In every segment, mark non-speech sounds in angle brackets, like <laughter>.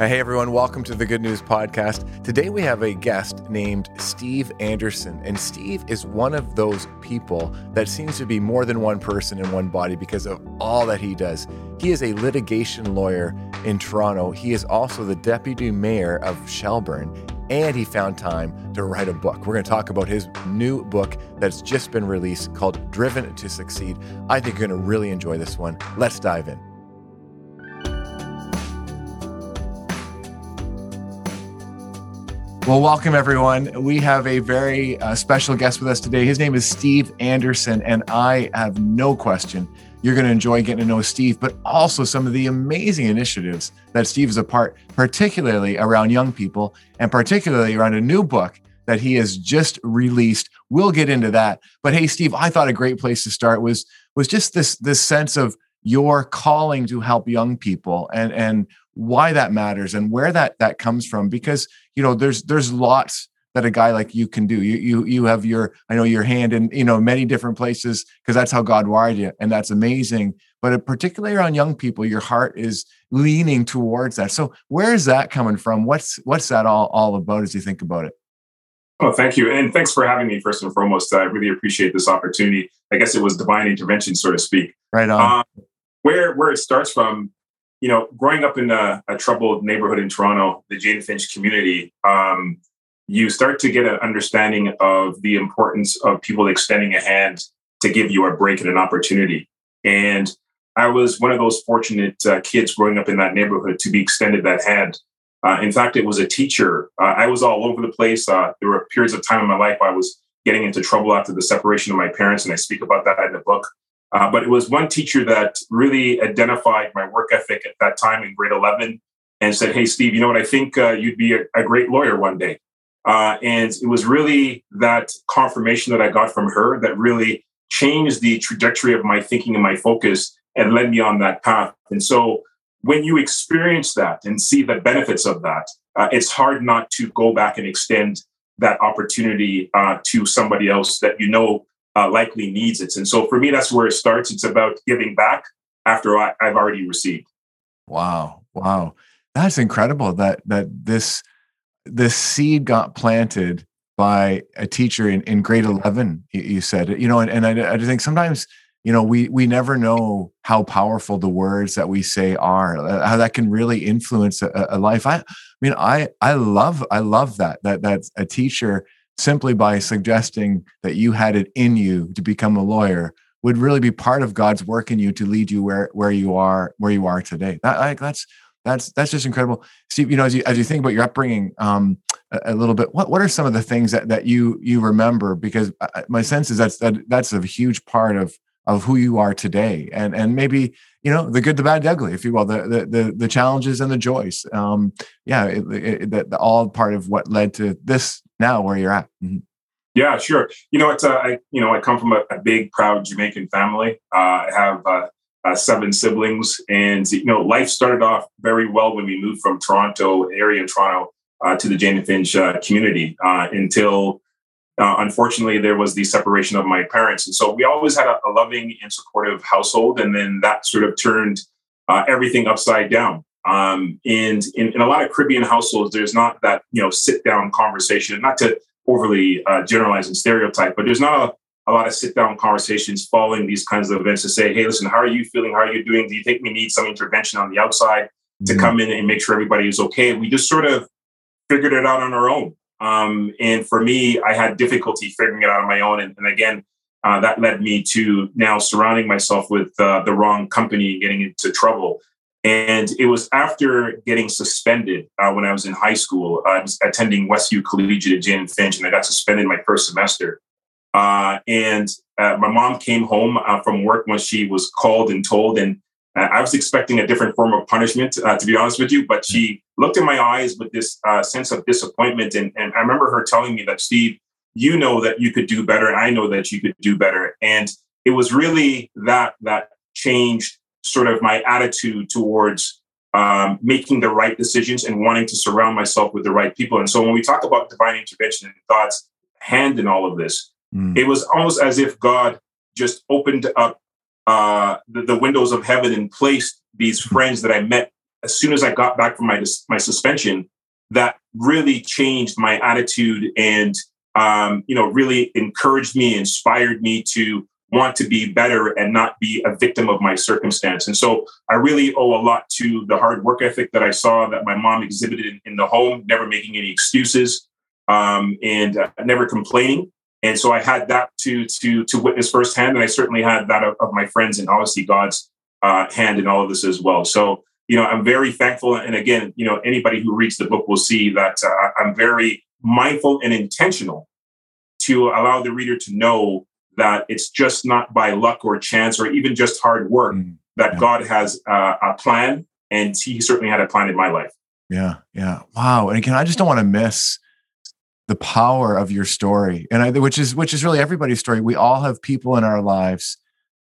Hey everyone, welcome to the Good News Podcast. Today we have a guest named Steve Anderson, and Steve is one of those people that seems to be more than one person in one body because of all that he does. He is a litigation lawyer in Toronto. He is also the deputy mayor of Shelburne, and he found time to write a book. We're going to talk about his new book that's just been released called Driven to Succeed. I think you're going to really enjoy this one. Let's dive in. Well, welcome everyone. We have a very uh, special guest with us today. His name is Steve Anderson, and I have no question you're going to enjoy getting to know Steve, but also some of the amazing initiatives that Steve is a part, particularly around young people, and particularly around a new book that he has just released. We'll get into that. But hey, Steve, I thought a great place to start was was just this this sense of your calling to help young people and and why that matters and where that that comes from because you know there's there's lots that a guy like you can do you you you have your i know your hand in you know many different places because that's how god wired you and that's amazing but particularly around young people your heart is leaning towards that so where is that coming from what's what's that all all about as you think about it Oh, thank you. And thanks for having me, first and foremost. I really appreciate this opportunity. I guess it was divine intervention, so to speak. Right on. Um, where, where it starts from you know, growing up in a, a, troubled neighborhood in Toronto, the Jane Finch community, um, you start to get an understanding of the importance of people extending a hand to give you a break and an opportunity. And I was one of those fortunate uh, kids growing up in that neighborhood to be extended that hand. Uh, in fact, it was a teacher. Uh, I was all over the place. Uh, there were periods of time in my life I was getting into trouble after the separation of my parents, and I speak about that in the book. Uh, but it was one teacher that really identified my work ethic at that time in grade 11 and said, Hey, Steve, you know what? I think uh, you'd be a, a, great lawyer one day. Uh, and it was really that confirmation that I got from her that really changed the trajectory of my thinking and my focus and led me on that path. And so when you experience that and see the benefits of that, uh, it's hard not to go back and extend that opportunity uh, to somebody else that you know uh, likely needs it. And so for me, that's where it starts. It's about giving back after I, I've already received. Wow. Wow. That's incredible that that this this seed got planted by a teacher in, in grade 11 you said you know and, and I, I think sometimes you know we we never know how powerful the words that we say are uh, how that can really influence a, a life i, I mean i i love i love that that that a teacher simply by suggesting that you had it in you to become a lawyer would really be part of God's work in you to lead you where where you are where you are today. That, like, that's that's that's just incredible, Steve. You know, as you as you think about your upbringing, um, a, a, little bit, what what are some of the things that that you you remember? Because my sense is that's that that's a huge part of of who you are today, and and maybe you know the good, the bad, the ugly, if you will, the the the, the challenges and the joys. Um, yeah, it, it, it, all part of what led to this now where you're at. Mm-hmm. Yeah, sure. You know, it's uh, you know I come from a, a big, proud Jamaican family. Uh, I have uh, uh, seven siblings, and you know, life started off very well when we moved from Toronto area in Toronto uh, to the Jane Finch uh, community until. Unfortunately, there was the separation of my parents, and so we always had a, a loving and supportive household. And then that sort of turned everything upside down. Um, and in, in, a lot of Caribbean households, there's not that you know sit down conversation. Not to overly uh, generalize and stereotype, but there's not a, a lot of sit down conversations following these kinds of events to say, "Hey, listen, how are you feeling? How are you doing? Do you think we need some intervention on the outside to mm-hmm. come in and make sure everybody is okay?" We just sort of figured it out on our own. Um, and for me, I had difficulty figuring it out on my own. And, and again, uh, that led me to now surrounding myself with uh, the wrong company, getting into trouble. And it was after getting suspended uh, when I was in high school. I was attending Westview Collegiate at Jane and Finch, and I got suspended my first semester. Uh, and uh, my mom came home uh, from work when she was called and told, and uh, I was expecting a different form of punishment, uh, to be honest with you. But she looked in my eyes with this sense of disappointment, and, and I remember her telling me that Steve, you know that you could do better, and I know that you could do better. And it was really that that changed sort of my attitude towards um, making the right decisions and wanting to surround myself with the right people. And so when we talk about divine intervention and God's hand in all of this, mm. it was almost as if God just opened up uh, the, the, windows of heaven and placed these friends that I met as soon as I got back from my my suspension, that really changed my attitude and um, you know really encouraged me, inspired me to want to be better and not be a victim of my circumstance. And so I really owe a lot to the hard work ethic that I saw that my mom exhibited in, in the home, never making any excuses um, and uh, never complaining. And so I had that to to to witness firsthand, and I certainly had that of, of my friends, and obviously God's uh, hand in all of this as well. So you know, I'm very thankful. And again, you know, anybody who reads the book will see that uh, I'm very mindful and intentional to allow the reader to know that it's just not by luck or chance or even just hard work mm, that yeah. God has uh, a plan, and He certainly had a plan in my life. Yeah, yeah, wow. And again, I just don't want to miss the power of your story, and I, which is which is really everybody's story. We all have people in our lives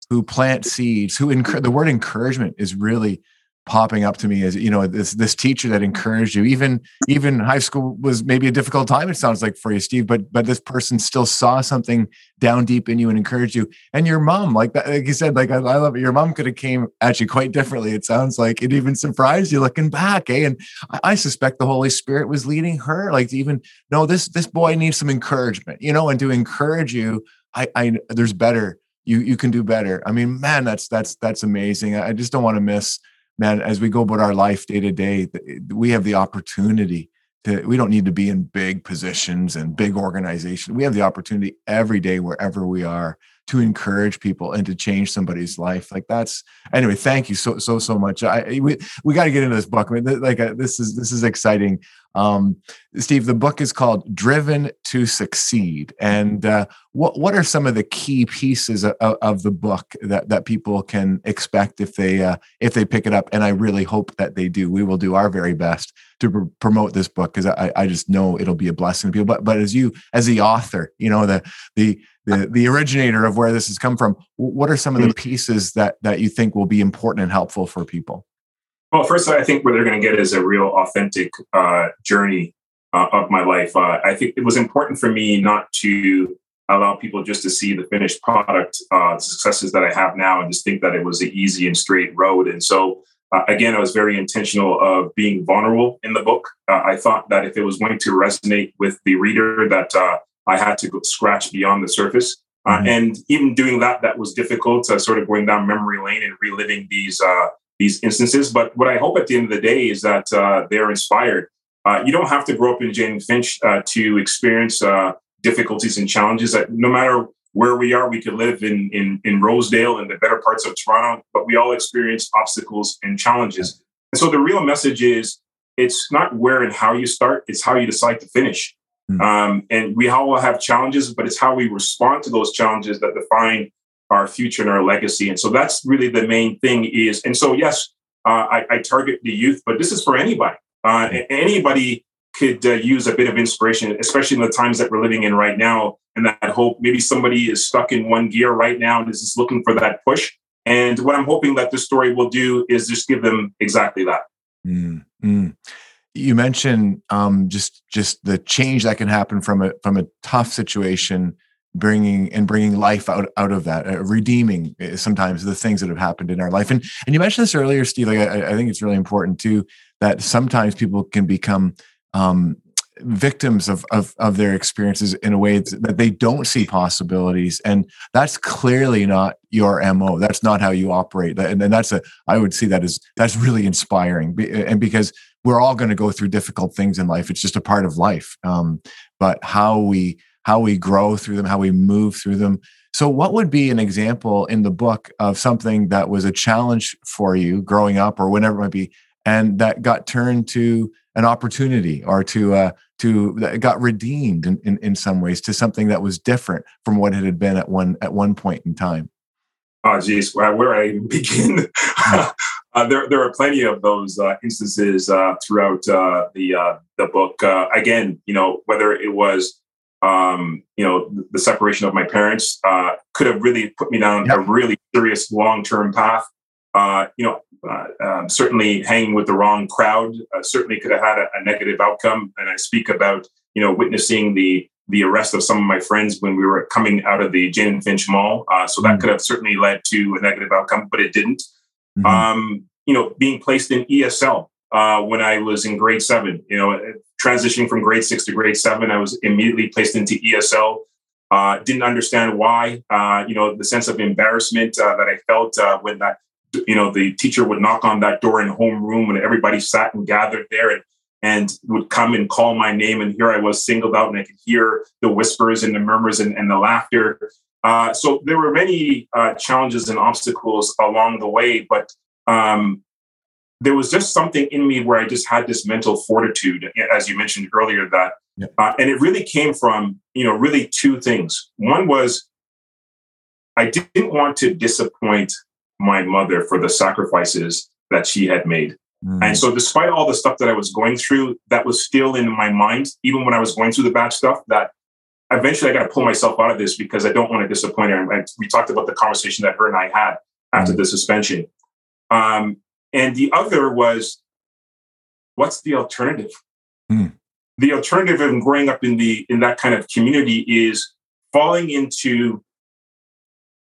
who plant seeds. Who the word encouragement is really popping up to me as you know this this teacher that encouraged you. Even even high school was maybe a difficult time it sounds like for you steve but but this person still saw something down deep in you and encouraged you. And your mom like that like you said like i, I love it. Your mom could have came at you quite differently it sounds like it even surprised you looking back eh? And I, I suspect the holy spirit was leading her like to even no this this boy needs some encouragement you know and to encourage you i i there's better. You you can do better. I mean man that's that's that's amazing. I just don't want to miss man, as we go about our life day to day, we have the opportunity to, we don't need to be in big positions and big organizations. We have the opportunity every day, wherever we are, to encourage people and to change somebody's life. Like that's anyway. Thank you so so so much. I we we got to get into this book. I mean, like uh, this is this is exciting. Um, Steve, the book is called Driven to Succeed. And uh, what, what are some of the key pieces of, of, the book that, that people can expect if they, uh, if they pick it up? And I really hope that they do. We will do our very best to pr- promote this book because I, I just know it'll be a blessing to people. But, but as you, as the author, you know, the, the, the, the originator of where this has come from, what are some of the mm. pieces that, that you think will be important and helpful for people? Well, first, I think what they're going to get is a real authentic uh, journey uh, of my life. Uh, I think it was important for me not to allow people just to see the finished product, uh, successes that I have now, and just think that it was an easy and straight road. And so, uh, again, I was very intentional of being vulnerable in the book. Uh, I thought that if it was going to resonate with the reader, that I had to scratch beyond the surface. Mm-hmm. and even doing that, that was difficult. sort of going down memory lane and reliving these these instances. But what I hope at the end of the day is that uh, they're inspired. Uh, you don't have to grow up in Jane Finch uh, to experience uh, difficulties and challenges. That no matter where we are, we could live in, in in Rosedale and the better parts of Toronto, but we all experience obstacles and challenges. And so the real message is it's not where and how you start; it's how you decide to finish. Mm. Um, and we all have challenges, but it's how we respond to those challenges that define our future and our legacy. And so that's really the main thing is, and so yes, uh, I, I, target the youth, but this is for anybody. Uh, anybody could uh, use a bit of inspiration, especially in the times that we're living in right now. And that hope maybe somebody is stuck in one gear right now and is just looking for that push. And what I'm hoping that this story will do is just give them exactly that. Mm-hmm. You mentioned um, just just the change that can happen from a from a tough situation bringing and bringing life out out of that, uh, redeeming uh, sometimes the things that have happened in our life. And and you mentioned this earlier, Steve. Like I, I think it's really important too that sometimes people can become um, victims of, of of their experiences in a way that they don't see possibilities, and that's clearly not your mo. That's not how you operate, and, and that's a I would see that as that's really inspiring, and because we're all going to go through difficult things in life. It's just a part of life. Um, but how we how we grow through them, how we move through them. So, what would be an example in the book of something that was a challenge for you growing up or whenever it might be, and that got turned to an opportunity or to uh, to that got redeemed in, in, in some ways to something that was different from what it had been at one at one point in time? Oh, geez, where, where I <laughs> begin? uh, there, there are plenty of those uh, instances uh, throughout uh, the uh, the book. Uh, again, you know, whether it was um, you know, the separation of my parents uh, could have really put me down yep. a really serious long term path. Uh, you know, uh, um, certainly hanging with the wrong crowd uh, certainly could have had a, a, negative outcome. And I speak about you know witnessing the the arrest of some of my friends when we were coming out of the Jane and Finch Mall. Uh, so that mm-hmm. could have certainly led to a negative outcome, but it didn't. Mm-hmm. Um, you know, being placed in ESL uh, when I was in grade seven. You know, transitioning from grade six to grade seven, I was immediately placed into ESL. Uh, didn't understand why. Uh, you know, the sense of embarrassment uh, that I felt uh, when that, you know, the teacher would knock on that door in the homeroom when everybody sat and gathered there and and would come and call my name. And here I was singled out, and I could hear the whispers and the murmurs and, and the laughter. Uh, so there were many uh, challenges and obstacles along the way, but um, there was just something in me where I just had this mental fortitude, as you mentioned earlier, that, yeah. uh, and it really came from, you know, really two things. One was I didn't want to disappoint my mother for the sacrifices that she had made. Mm. And so, despite all the stuff that I was going through, that was still in my mind, even when I was going through the bad stuff, that eventually I got to pull myself out of this because I don't want to disappoint her. And we talked about the conversation that her and I had after mm. the suspension. Um, and the other was, what's the alternative? Mm. The alternative in growing up in the in that kind of community is falling into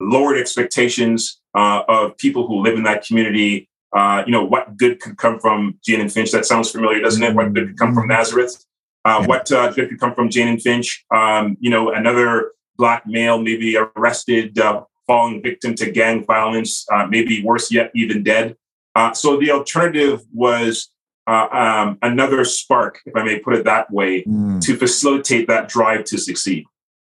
lowered expectations uh, of people who live in that community. Uh, you know, what good could come from Jane and Finch? That sounds familiar, doesn't it? What good could come from hmm. Nazareth? Uh. What uh, good could come from Jane and Finch? Um, you know, another black male maybe arrested, uh, falling victim to gang violence, uh, maybe worse yet, even dead. Uh, so the alternative was uh, um, another spark, if I may put it that way, mm. to facilitate that drive to succeed.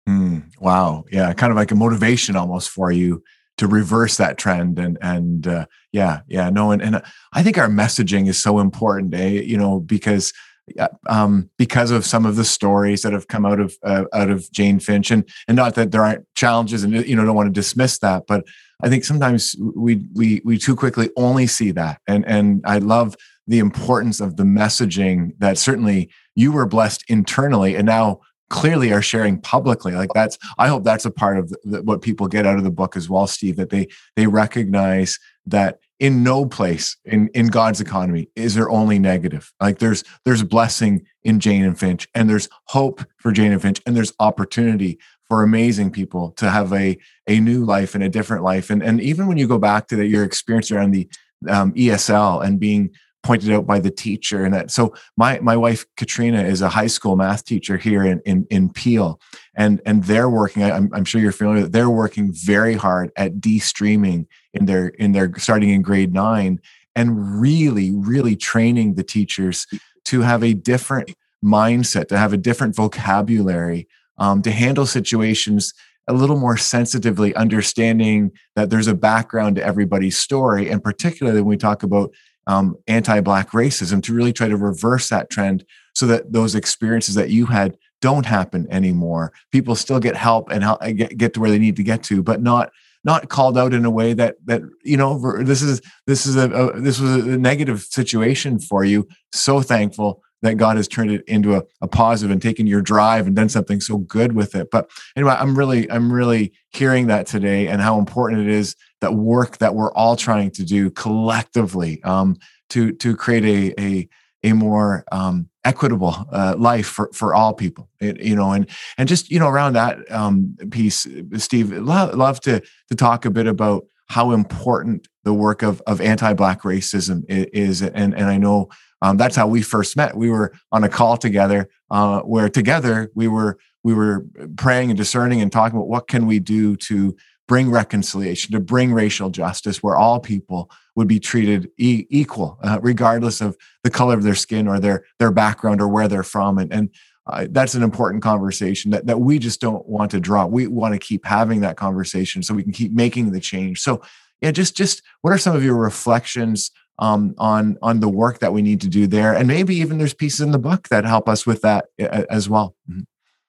Mm. Wow, yeah, kind of like a motivation almost for you to reverse that trend and and uh, yeah, yeah, no, and and I think our messaging is so important, eh? You know, because um, because of some of the stories that have come out of uh, out of Jane Finch, and and not that there aren't challenges, and you know, don't want to dismiss that, but I think sometimes we we we too quickly only see that, and and I love the importance of the messaging that certainly you were blessed internally, and now clearly are sharing publicly like that's i hope that's a part of the, what people get out of the book as well steve that they they recognize that in no place in in god's economy is there only negative like there's there's blessing in jane and finch and there's hope for jane and finch and there's opportunity for amazing people to have a a new life and a different life. And and even when you go back to the, your experience around the um, ESL and being pointed out by the teacher and that so my my wife Katrina is a high school math teacher here in in, in Peel and and they're working I'm, I'm sure you're familiar they're working very hard at de-streaming in their in their starting in grade 9 and really really training the teachers to have a different mindset to have a different vocabulary um, to handle situations a little more sensitively, understanding that there's a background to everybody's story. And particularly when we talk about um, anti Black racism, to really try to reverse that trend so that those experiences that you had don't happen anymore. People still get help and help, get, get to where they need to get to, but not not called out in a way that that you know this is this is a, a this was a negative situation for you so thankful that God has turned it into a, a positive and taken your drive and done something so good with it. But anyway, I'm really, I'm really hearing that today and how important it is that work that we're all trying to do collectively um, to to create a a, a more um, equitable uh, life for, for all people. It, you know, and and just you know around that um, piece, Steve, love, love to to talk a bit about how important the work of of anti-black racism is, and and I know um, that's how we first met. We were on a call together, uh, where together we were we were praying and discerning and talking about what can we do to bring reconciliation, to bring racial justice, where all people would be treated e- equal, uh, regardless of the color of their skin or their their background or where they're from. And, and uh, that's an important conversation that, that we just don't want to drop. We want to keep having that conversation so we can keep making the change. So yeah, just just what are some of your reflections um, on on the work that we need to do there, and maybe even there's pieces in the book that help us with that as well. Mm-hmm.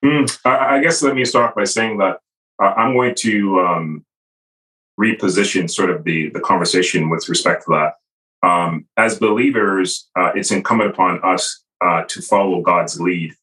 Mm, I, I, guess let me start by saying that uh, I'm going to um, reposition sort of the the conversation with respect to that. Um, as believers, uh, it's incumbent upon us uh, to follow God's lead.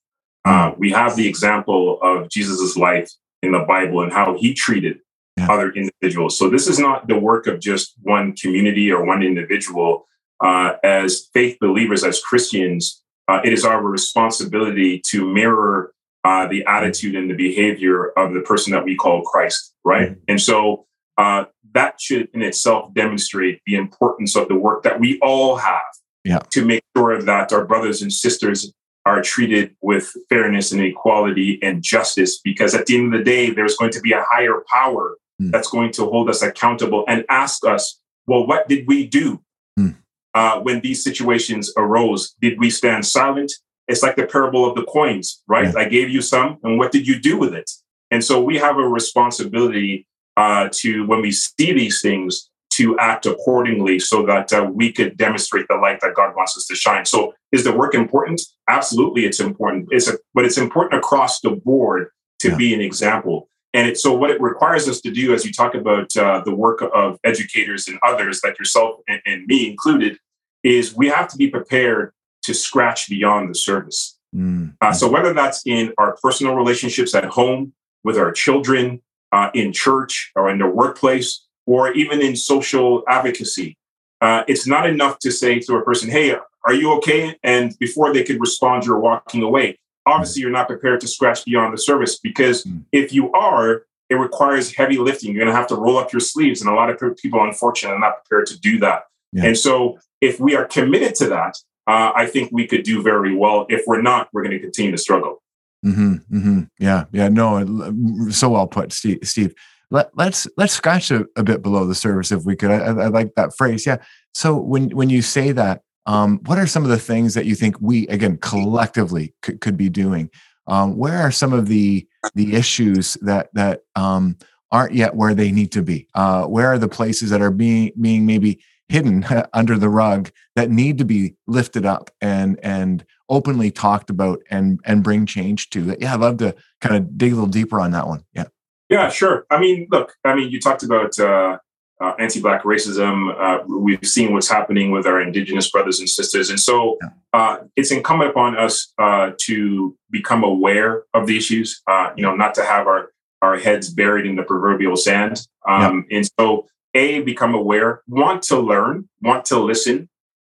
Mm. we have the example of Jesus's life in the Bible and how he treated yeah. other individuals. So this is not the work of just one community or one individual. Uh, as faith believers, as Christians, uh, it is our responsibility to mirror uh, the attitude and the behavior of the person that we call Christ, right? Mm-hmm. And so uh, that should in itself demonstrate the importance of the work that we all have yeah. to make sure that our brothers and sisters are treated with fairness and equality and justice. Because at the end of the day, there's going to be a higher power mm. that's going to hold us accountable and ask us, well, what did we do mm. uh, when these situations arose? Did we stand silent? It's like the parable of the coins, right? Yeah. I gave you some, and what did you do with it? And so we have a responsibility uh, to, when we see these things, to act accordingly so that uh, we could demonstrate the light that God wants us to shine. So, is the work important? Absolutely, it's important. It's a, but it's important across the board to yeah. be an example. And it, so, what it requires us to do, as you talk about uh, the work of educators and others, like yourself and, and, me included, is we have to be prepared to scratch beyond the surface. Mm. Uh, so, whether that's in our personal relationships at home, with our children, uh, in church, or in the workplace, or even in social advocacy. Uh, it's not enough to say to a person, hey, are you okay? And before they could respond, you're walking away. Obviously, you're not prepared to scratch beyond the surface because mm. if you are, it requires heavy lifting. You're going to have to roll up your sleeves. And a lot of people, unfortunately, are not prepared to do that. Yeah. And so, if we are committed to that, uh, I think we could do very well. If we're not, we're going to continue to struggle. Mm-hmm, mm-hmm. Yeah, yeah. No, so well put, Steve. Steve let, us let's, let's scratch a, a, bit below the surface if we could. I, I, like that phrase. Yeah. So when when you say that, um, what are some of the things that you think we again collectively could, could be doing? Um, where are some of the the issues that that um, aren't yet where they need to be? Uh, where are the places that are being being maybe hidden <laughs> under the rug that need to be lifted up and and openly talked about and and bring change to? Yeah, I'd love to kind of dig a little deeper on that one. Yeah. Yeah, sure. I mean, look, I mean, you talked about uh, uh, anti-black racism. Uh, we've seen what's happening with our indigenous brothers and sisters, and so uh, it's incumbent upon us uh, to become aware of the issues. Uh, you know, not to have our our heads buried in the proverbial sand. Um, yeah. And so, a become aware, want to learn, want to listen,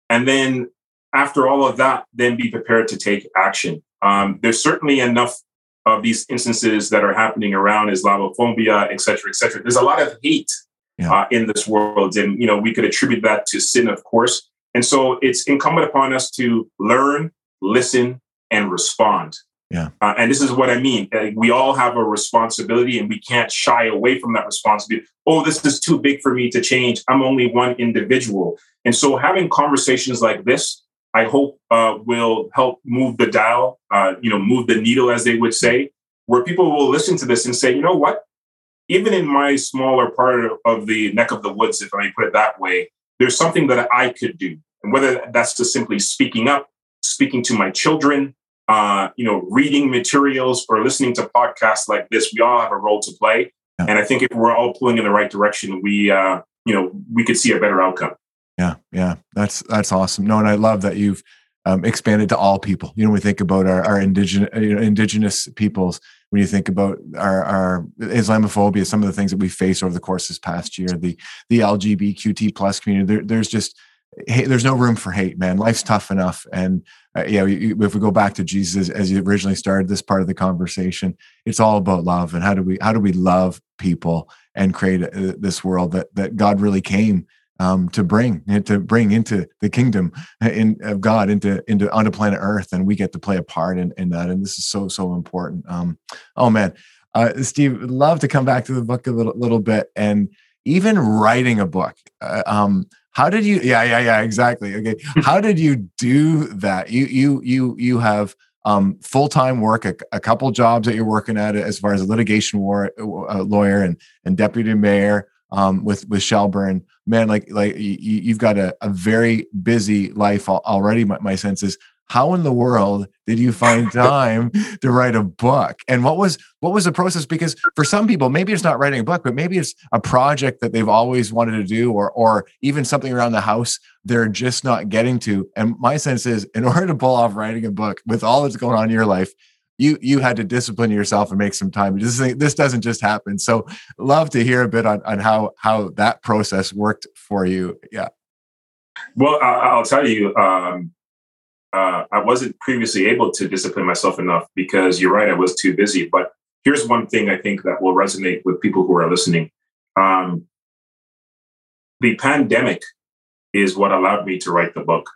and then after all of that, then be prepared to take action. Um, there's certainly enough of these instances that are happening around Islamophobia, et cetera, et cetera. There's a lot of hate yeah. uh, in this world, and you know we could attribute that to sin, of course. And so it's incumbent upon us to learn, listen, and respond. Yeah. Uh, and this is what I mean. Uh, we all have a responsibility, and we can't shy away from that responsibility. Oh, this is too big for me to change. I'm only one individual. And so having conversations like this I hope uh, will help move the dial, uh, you know, move the needle, as they would say, where people will listen to this and say, you know what? Even in my smaller part of the neck of the woods, if I may put it that way, there's something that I could do. And whether that's just simply speaking up, speaking to my children, uh, you know, reading materials or listening to podcasts like this, we all have a role to play. Yeah. And I think if we're all pulling in the right direction, we, uh, you know, we could see a better outcome. Yeah, yeah, that's that's awesome. No, and I love that you've um, expanded to all people. You know, we think about our, our indigenous you know, indigenous peoples. When you think about our, our Islamophobia, some of the things that we face over the course this past year, the the LGBTQT plus community, there, there's just hey, there's no room for hate, man. Life's tough enough, and uh, yeah, if we go back to Jesus as you originally started this part of the conversation, it's all about love and how do we how do we love people and create uh, this world that that God really came um, to bring to bring into the kingdom uh, in, of God into into onto planet Earth, and we get to play a part in, in that. And this is so so important. Um, oh man, uh, Steve, love to come back to the book a little little bit, and even writing a book. Uh, um, how did you? Yeah, yeah, yeah, exactly. Okay, how did you do that? You you you you have um, full time work, a, a, couple jobs that you're working at as far as a litigation war, uh, lawyer and and deputy mayor um, with with Shelburne, man, like like you, have got a, a very busy life already. My, my sense is, how in the world did you find <laughs> time to write a book? And what was what was the process? Because for some people, maybe it's not writing a book, but maybe it's a project that they've always wanted to do, or or even something around the house they're just not getting to. And my sense is, in order to pull off writing a book with all that's going on in your life, you you had to discipline yourself and make some time. This this doesn't just happen. So love to hear a bit on on how how that process worked for you. Yeah. Well, I'll tell you, um, uh, I wasn't previously able to discipline myself enough because you're right, I was too busy. But here's one thing I think that will resonate with people who are listening. Um, the pandemic is what allowed me to write the book.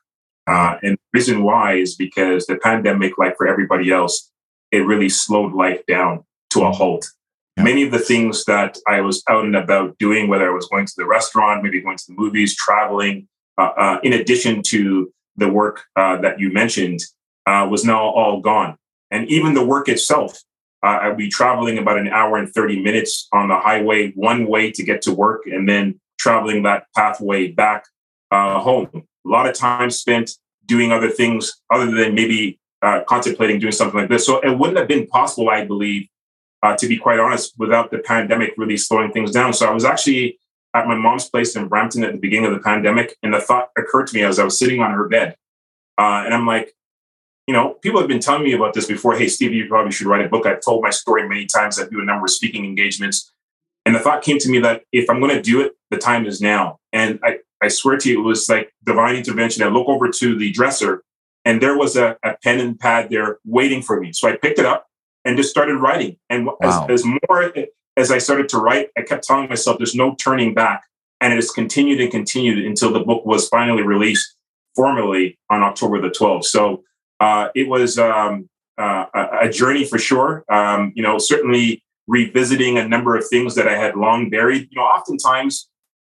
Uh, and the reason why is because the pandemic, like for everybody else, it really slowed life down to a halt. Yeah. Many of the things that I was out and about doing, whether I was going to the restaurant, maybe going to the movies, traveling, uh, uh, in addition to the work uh, that you mentioned, uh, was now all gone. And even the work itself, uh, I'd be traveling about an hour and 30 minutes on the highway, one way to get to work, and then traveling that pathway back uh, home. A lot of time spent doing other things other than maybe contemplating doing something like this. So it wouldn't have been possible, I believe, uh, to be quite honest, without the pandemic really slowing things down. So I was actually at my mom's place in Brampton at the beginning of the pandemic, and the thought occurred to me as I was sitting on her bed, uh, and I'm like, you know, people have been telling me about this before. Hey, Steve, you probably should write a book. I've told my story many times. I do a number of speaking engagements, and the thought came to me that if I'm going to do it, the time is now. And I, I swear to you, it was like divine intervention. I look over to the dresser, and there was a, a pen and pad there waiting for me. So I picked it up and just started writing. And wow. as, as more as I started to write, I kept telling myself there's no turning back. And it has continued and continued until the book was finally released formally on October the 12th. So uh, it was um, uh, a journey for sure. Um, you know, certainly revisiting a number of things that I had long buried. You know, oftentimes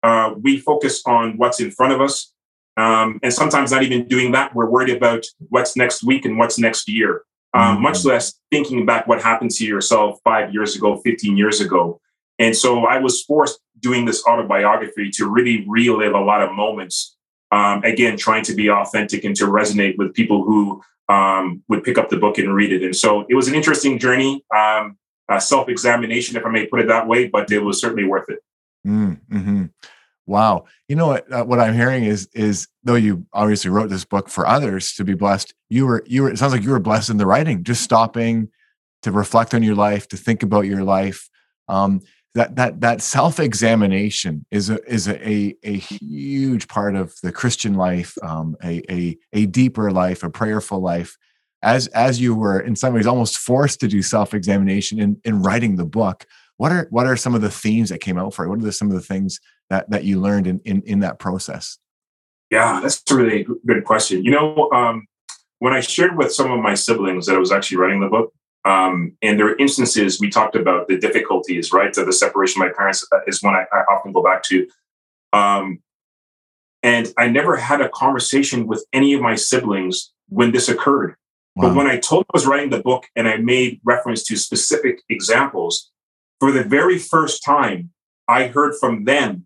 uh, we focus on what's in front of us. Um, and sometimes not even doing that. We're worried about what's next week and what's next year um, much less thinking back what happened to yourself five years ago, 15 years ago. And so I was forced doing this autobiography to really relive a lot of moments. Um, again, trying to be authentic and to resonate with people who um, would pick up the book and read it. And so it was an interesting journey, um, self examination, if I may put it that way, but it was certainly worth it. Mm, mm-hmm. Wow. You know what? Uh, what I'm hearing is is though you obviously wrote this book for others to be blessed, you were you were. It sounds like you were blessed in the writing, just stopping to reflect on your life, to think about your life. Um, that that that self examination is a is a, a, a huge part of the Christian life, um, a a a deeper life, a prayerful life. As as you were in some ways almost forced to do self examination in in writing the book. What are what are some of the themes that came out for it? What are the, some of the things that that you learned in in, in that process? Yeah, that's a really good question. You know, um, when I shared with some of my siblings that I was actually writing the book, um, and there are instances we talked about the difficulties, right? To the separation of my parents is one I, I often go back to. Um, and I never had a conversation with any of my siblings when this occurred. Wow. But when I told I was writing the book and I made reference to specific examples, for the very first time, I heard from them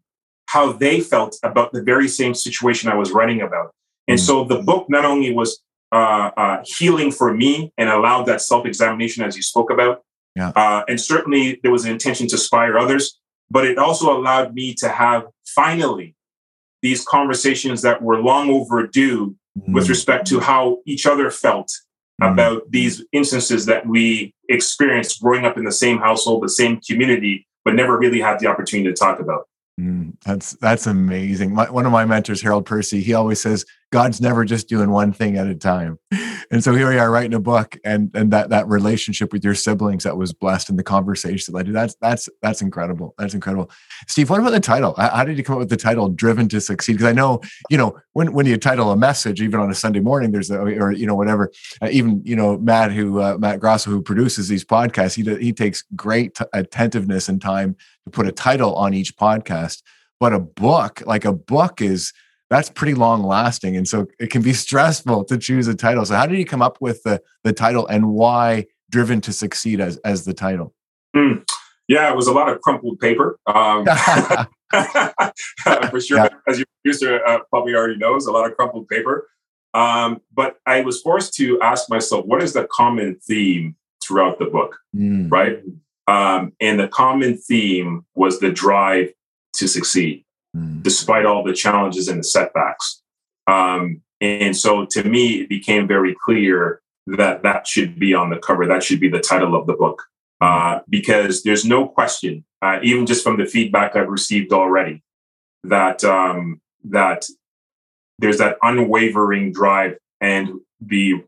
how they felt about the very same situation I was writing about. And mm. so the book not only was uh, uh, healing for me and allowed that self examination, as you spoke about, yeah. uh, and certainly there was an intention to inspire others, but it also allowed me to have finally these conversations that were long overdue mm. with respect to how each other felt mm. about these instances that we experienced growing up in the same household, the same community, but never really had the opportunity to talk about. Mm, that's that's amazing. My, one of my mentors, Harold Percy, he always says God's never just doing one thing at a time. And so here we are writing a book, and and that that relationship with your siblings that was blessed in the conversation that that's that's that's incredible. That's incredible. Steve, what about the title? How did you come up with the title "Driven to Succeed"? Because I know you know when when you title a message, even on a Sunday morning, there's a or you know whatever. Uh, even you know Matt who uh, Matt Grosso who produces these podcasts, he he takes great t- attentiveness and time to put a title on each podcast. But a book, like a book, is that's pretty long lasting and so it can be stressful to choose a title so how did you come up with the the title and why driven to succeed as as the title mm. yeah it was a lot of crumpled paper um, <laughs> <laughs> for sure yeah. as your producer uh, probably already knows a lot of crumpled paper um, but i was forced to ask myself what is the common theme throughout the book mm. right um, and the common theme was the drive to succeed mm. despite all the challenges and the setbacks. Um, and so to me, it became very clear that that should be on the cover. That should be the title of the book. Uh, because there's no question, uh, even just from the feedback I've received already, that um, that there's that unwavering drive and the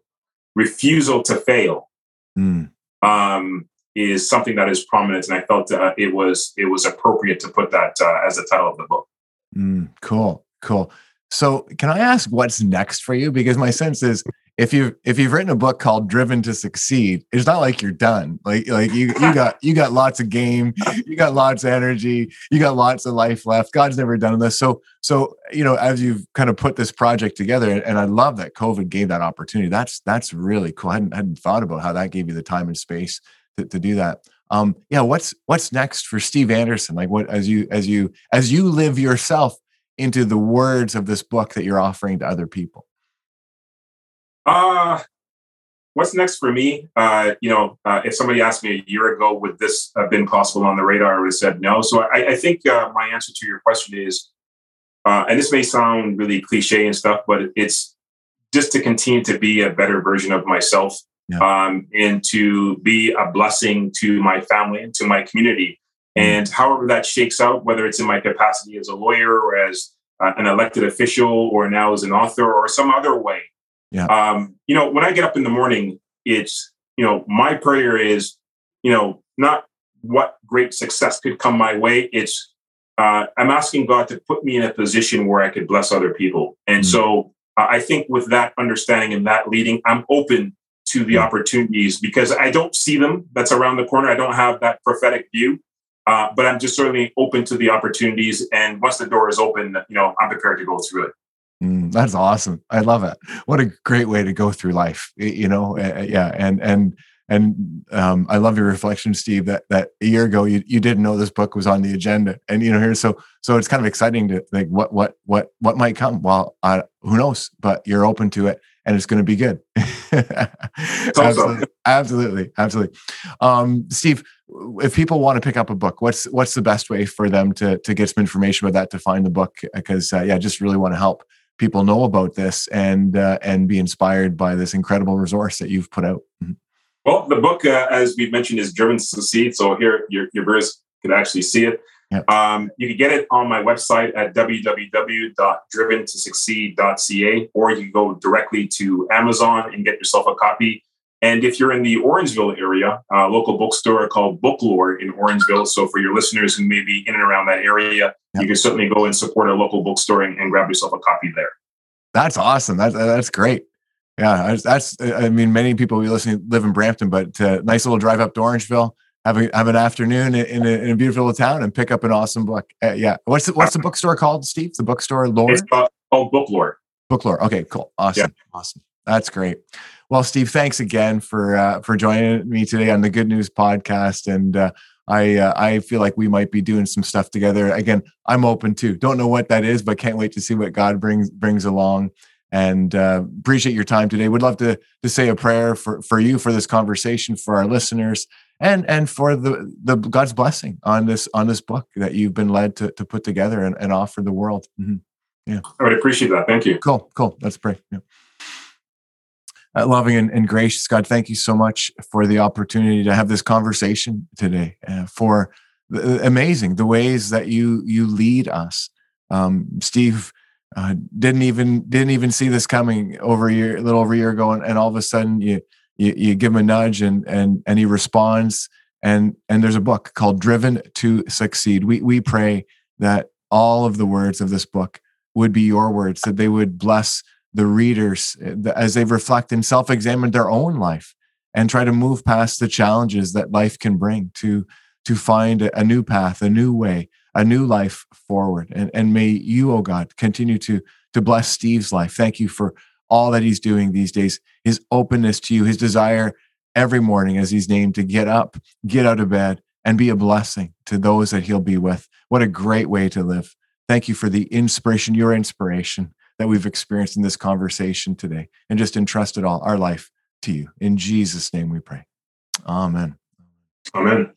refusal to fail mm. um, is something that is prominent. And I felt uh, it was it was appropriate to put that uh, as the title of the book. Mm, cool, cool. So, can I ask what's next for you? Because my sense is if you've if you've written a book called Driven to Succeed, it's not like you're done. Like like you you got you got lots of game, <laughs> you got lots of energy, you got lots of life left. God's never done this. So so you know, as you've kind of put this project together, and I love that COVID gave that opportunity. That's that's really cool. I hadn't, hadn't thought about how that gave you the time and space to, to do that. Um, yeah, what's what's next for Steve Anderson? Like what as you as you as you live yourself into the words of this book that you're offering to other people? Uh, what's next for me? Uh, you know, uh, if somebody asked me a year ago, would this have been possible on the radar? I would have said no. So I, I think uh, my answer to your question is, uh, and this may sound really cliche and stuff, but it's just to continue to be a better version of myself yeah. um, and to be a blessing to my family and to my community. Mm. And however that shakes out, whether it's in my capacity as a lawyer or as uh, an elected official or now as an author or some other way, yeah. Um, you know, when I get up in the morning, it's, you know, my prayer is, you know, not what great success could come my way. It's, uh, I'm asking God to put me in a position where I could bless other people. And mm-hmm. so uh, I think with that understanding and that leading, I'm open to the mm-hmm. opportunities because I don't see them. That's around the corner. I don't have that prophetic view. Uh, but I'm just certainly open to the opportunities. And once the door is open, you know, I'm prepared to go through it. Mm, that's awesome. I love it. What a great way to go through life. You know, uh, yeah, and and and um, I love your reflection, Steve. That that a year ago you, you didn't know this book was on the agenda, and you know here so so it's kind of exciting to think what what what what might come. Well, uh, who knows? But you're open to it, and it's going to be good. <laughs> absolutely, absolutely, absolutely. Um, Steve, if people want to pick up a book, what's what's the best way for them to to get some information about that to find the book? Because uh, yeah, I just really want to help people know about this and uh, and be inspired by this incredible resource that you've put out. Mm-hmm. Well, the book, uh, as we mentioned, is Driven to Succeed. So here, your, your viewers could actually see it. Yep. Um, you can get it on my website at www.driventosucceed.ca, or you can go directly to Amazon and get yourself a copy. And if you're in the Orangeville area, a local bookstore called Booklore in Orangeville. So for your listeners who may be in and around that area, yep. you can certainly go and support a local bookstore and, and, grab yourself a copy there. That's awesome. That's that's great. Yeah, that's. I mean, many people we listen live in Brampton, but uh, nice little drive up to Orangeville, have a, have an afternoon in a, in a beautiful little town, and pick up an awesome book. Uh, yeah, what's the, what's the bookstore called, Steve? The bookstore Lore. It's called, called Booklore. Booklore. Okay, cool. Awesome. Yeah. Awesome. That's great. Well, Steve, thanks again for uh, for joining me today on the Good News Podcast, and uh, I uh, I feel like we might be doing some stuff together. Again, I'm open to. Don't know what that is, but can't wait to see what God brings brings along. And uh, appreciate your time today. Would love to to say a prayer for for you for this conversation for our listeners and and for the the God's blessing on this on this book that you've been led to to put together and, and offer the world. Mm-hmm. Yeah, I would appreciate that. Thank you. Cool, cool. Let's pray. Yeah uh, loving and, and, gracious God, thank you so much for the opportunity to have this conversation today. Uh, for the, amazing the ways that you you lead us. Um, Steve uh, didn't even didn't even see this coming over a year, a little over a year ago, and, and all of a sudden you, you you give him a nudge and and and he responds. And and there's a book called Driven to Succeed. We we pray that all of the words of this book would be your words, that they would bless the readers uh, as they reflect and self examine their own life and try to move past the challenges that life can bring to to find a, new path a new way a new life forward and and may you oh god continue to to bless steve's life thank you for all that he's doing these days his openness to you his desire every morning as he's named to get up get out of bed and be a blessing to those that he'll be with what a great way to live thank you for the inspiration your inspiration that we've experienced in this conversation today and just entrust it all, our life to you. In Jesus' name we pray. Amen. Amen.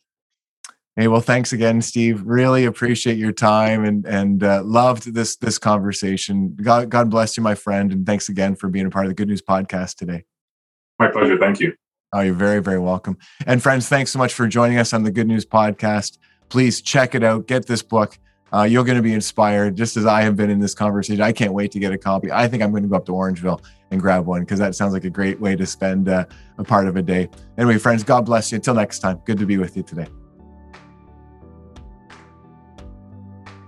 Hey, well, thanks again, Steve. Really appreciate your time and and uh, loved this this conversation. God, God bless you, my friend, and thanks again for being a part of the Good News Podcast today. My pleasure. Thank you. Oh, you're very, very welcome. And friends, thanks so much for joining us on the Good News Podcast. Please check it out. Get this book uh, you're going to be inspired just as I have been in this conversation. I can't wait to get a copy. I think I'm going to go up to Orangeville and grab one because that sounds like a great way to spend uh, a part of a day. Anyway, friends, God bless you. Until next time, good to be with you today.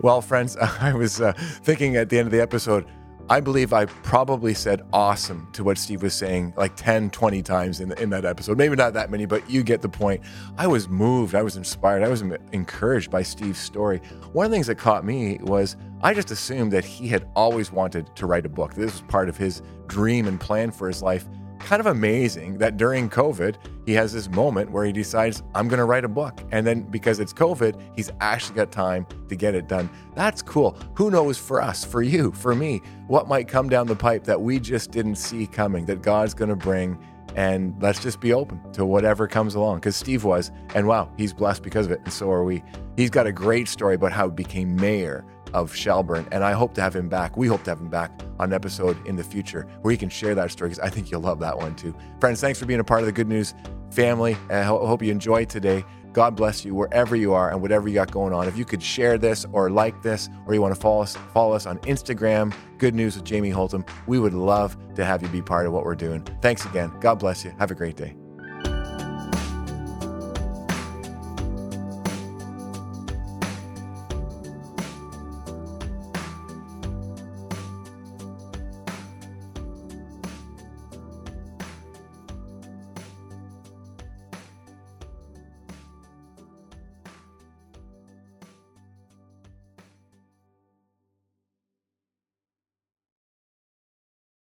Well, friends, <laughs> I was uh, thinking at the end of the episode, I believe I probably said awesome to what Steve was saying like 10, 20 times in, in that episode. Maybe not that many, but you get the point. I was moved. I was inspired. I was encouraged by Steve's story. One of the things that caught me was I just assumed that he had always wanted to write a book. This was part of his dream and plan for his life kind of amazing that during COVID, he has this moment where he decides, I'm going to write a book. And then because it's COVID, he's actually got time to get it done. That's cool. Who knows for us, for you, for me, what might come down the pipe that we just didn't see coming, that God's going to bring. And let's just be open to whatever comes along because Steve was. And wow, he's blessed because of it. And so are we. He's got a great story about how he became mayor of Shelburne. And I hope to have him back. We hope to have him back on an episode in the future where he can share that story because I think you'll love that one too. Friends, thanks for being a part of the Good News family. I hope you enjoyed today. God bless you wherever you are and whatever you got going on. If you could share this or like this, or you want to follow us, follow us on Instagram, Good News with Jamie Holtom, we would love to have you be part of what we're doing. Thanks again. God bless you. Have a great day.